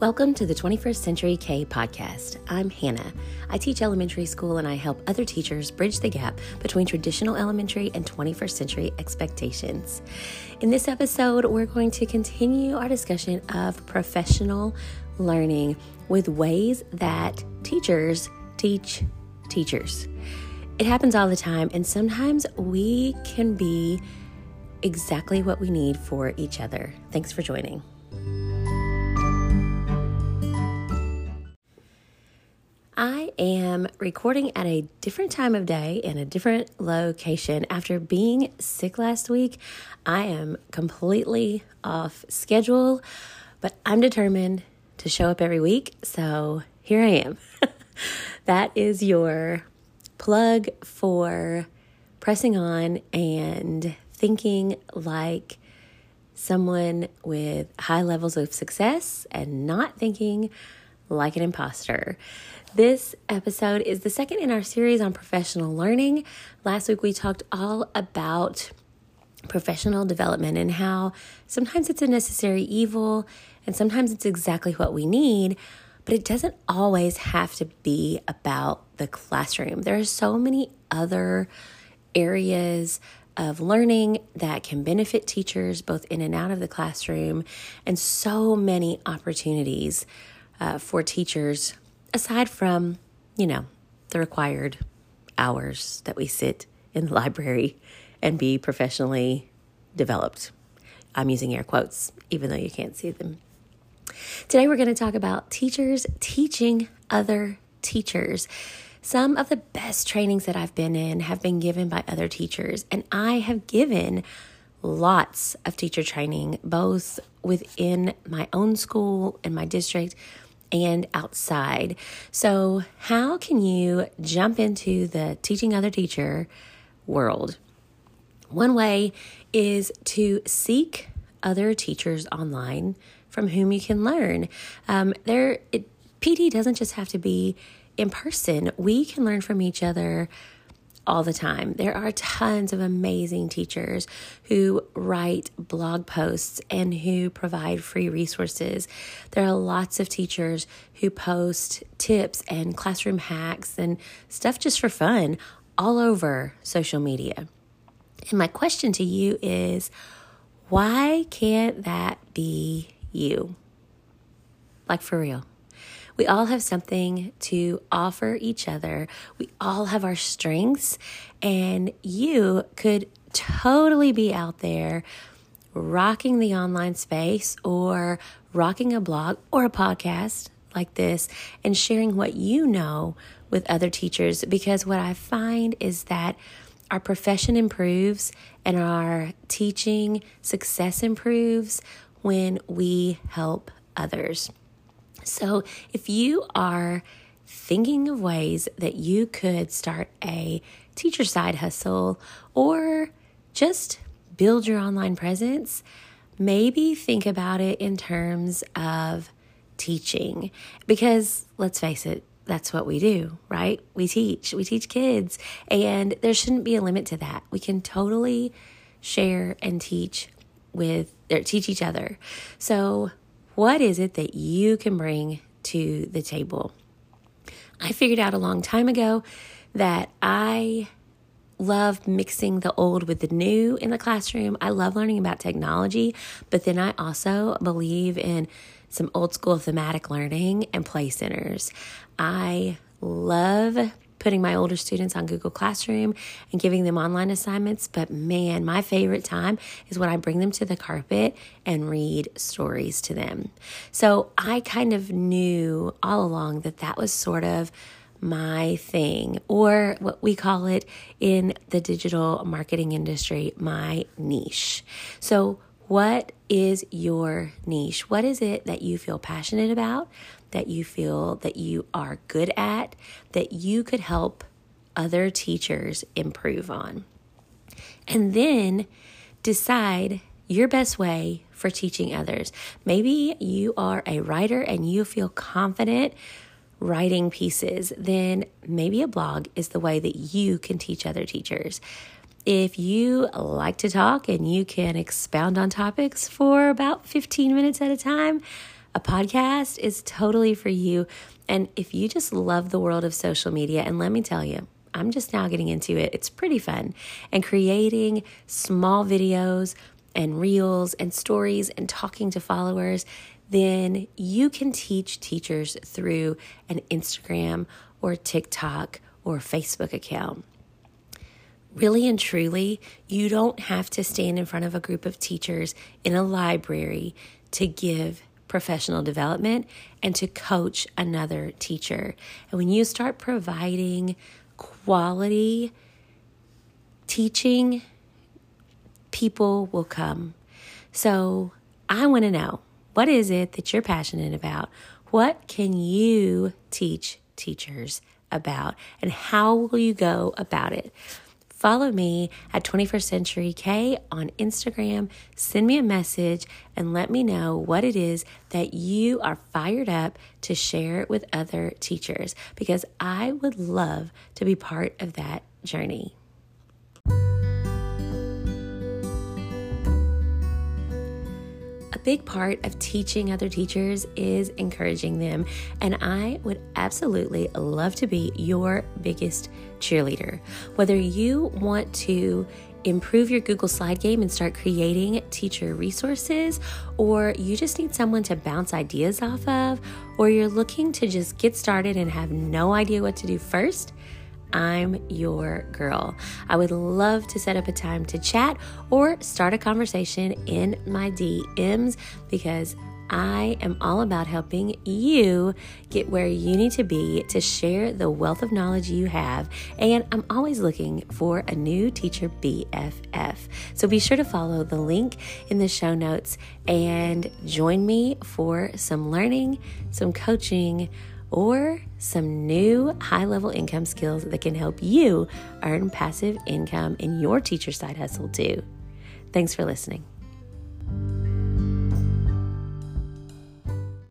Welcome to the 21st Century K podcast. I'm Hannah. I teach elementary school and I help other teachers bridge the gap between traditional elementary and 21st century expectations. In this episode, we're going to continue our discussion of professional learning with ways that teachers teach teachers. It happens all the time, and sometimes we can be exactly what we need for each other. Thanks for joining. I am recording at a different time of day in a different location. After being sick last week, I am completely off schedule, but I'm determined to show up every week. So here I am. that is your plug for pressing on and thinking like someone with high levels of success and not thinking like an imposter. This episode is the second in our series on professional learning. Last week we talked all about professional development and how sometimes it's a necessary evil and sometimes it's exactly what we need, but it doesn't always have to be about the classroom. There are so many other areas of learning that can benefit teachers both in and out of the classroom, and so many opportunities uh, for teachers aside from, you know, the required hours that we sit in the library and be professionally developed. I'm using air quotes, even though you can't see them. Today, we're going to talk about teachers teaching other teachers. Some of the best trainings that I've been in have been given by other teachers, and I have given lots of teacher training, both within my own school and my district and outside. So, how can you jump into the teaching other teacher world? One way is to seek other teachers online from whom you can learn. Um, there, it, PD doesn't just have to be in person. We can learn from each other all the time. There are tons of amazing teachers who write blog posts and who provide free resources. There are lots of teachers who post tips and classroom hacks and stuff just for fun all over social media. And my question to you is why can't that be you? Like for real. We all have something to offer each other. We all have our strengths, and you could totally be out there rocking the online space or rocking a blog or a podcast like this and sharing what you know with other teachers because what I find is that our profession improves and our teaching success improves when we help others. So, if you are thinking of ways that you could start a teacher side hustle or just build your online presence, maybe think about it in terms of teaching. Because let's face it, that's what we do, right? We teach, we teach kids, and there shouldn't be a limit to that. We can totally share and teach with or teach each other. So, what is it that you can bring to the table? I figured out a long time ago that I love mixing the old with the new in the classroom. I love learning about technology, but then I also believe in some old school thematic learning and play centers. I love putting my older students on Google Classroom and giving them online assignments. But man, my favorite time is when I bring them to the carpet and read stories to them. So I kind of knew all along that that was sort of my thing, or what we call it in the digital marketing industry, my niche. So, what is your niche? What is it that you feel passionate about? that you feel that you are good at, that you could help other teachers improve on. And then decide your best way for teaching others. Maybe you are a writer and you feel confident writing pieces, then maybe a blog is the way that you can teach other teachers. If you like to talk and you can expound on topics for about 15 minutes at a time, a podcast is totally for you. And if you just love the world of social media, and let me tell you, I'm just now getting into it. It's pretty fun. And creating small videos and reels and stories and talking to followers, then you can teach teachers through an Instagram or TikTok or Facebook account. Really and truly, you don't have to stand in front of a group of teachers in a library to give professional development and to coach another teacher. And when you start providing quality teaching, people will come. So I want to know what is it that you're passionate about? What can you teach teachers about? And how will you go about it? Follow me at 21st Century K on Instagram. Send me a message and let me know what it is that you are fired up to share with other teachers because I would love to be part of that journey. A big part of teaching other teachers is encouraging them, and I would absolutely love to be your biggest cheerleader. Whether you want to improve your Google Slide game and start creating teacher resources, or you just need someone to bounce ideas off of, or you're looking to just get started and have no idea what to do first, I'm your girl. I would love to set up a time to chat or start a conversation in my DMs because I am all about helping you get where you need to be to share the wealth of knowledge you have. And I'm always looking for a new teacher BFF. So be sure to follow the link in the show notes and join me for some learning, some coaching or some new high level income skills that can help you earn passive income in your teacher side hustle too. Thanks for listening.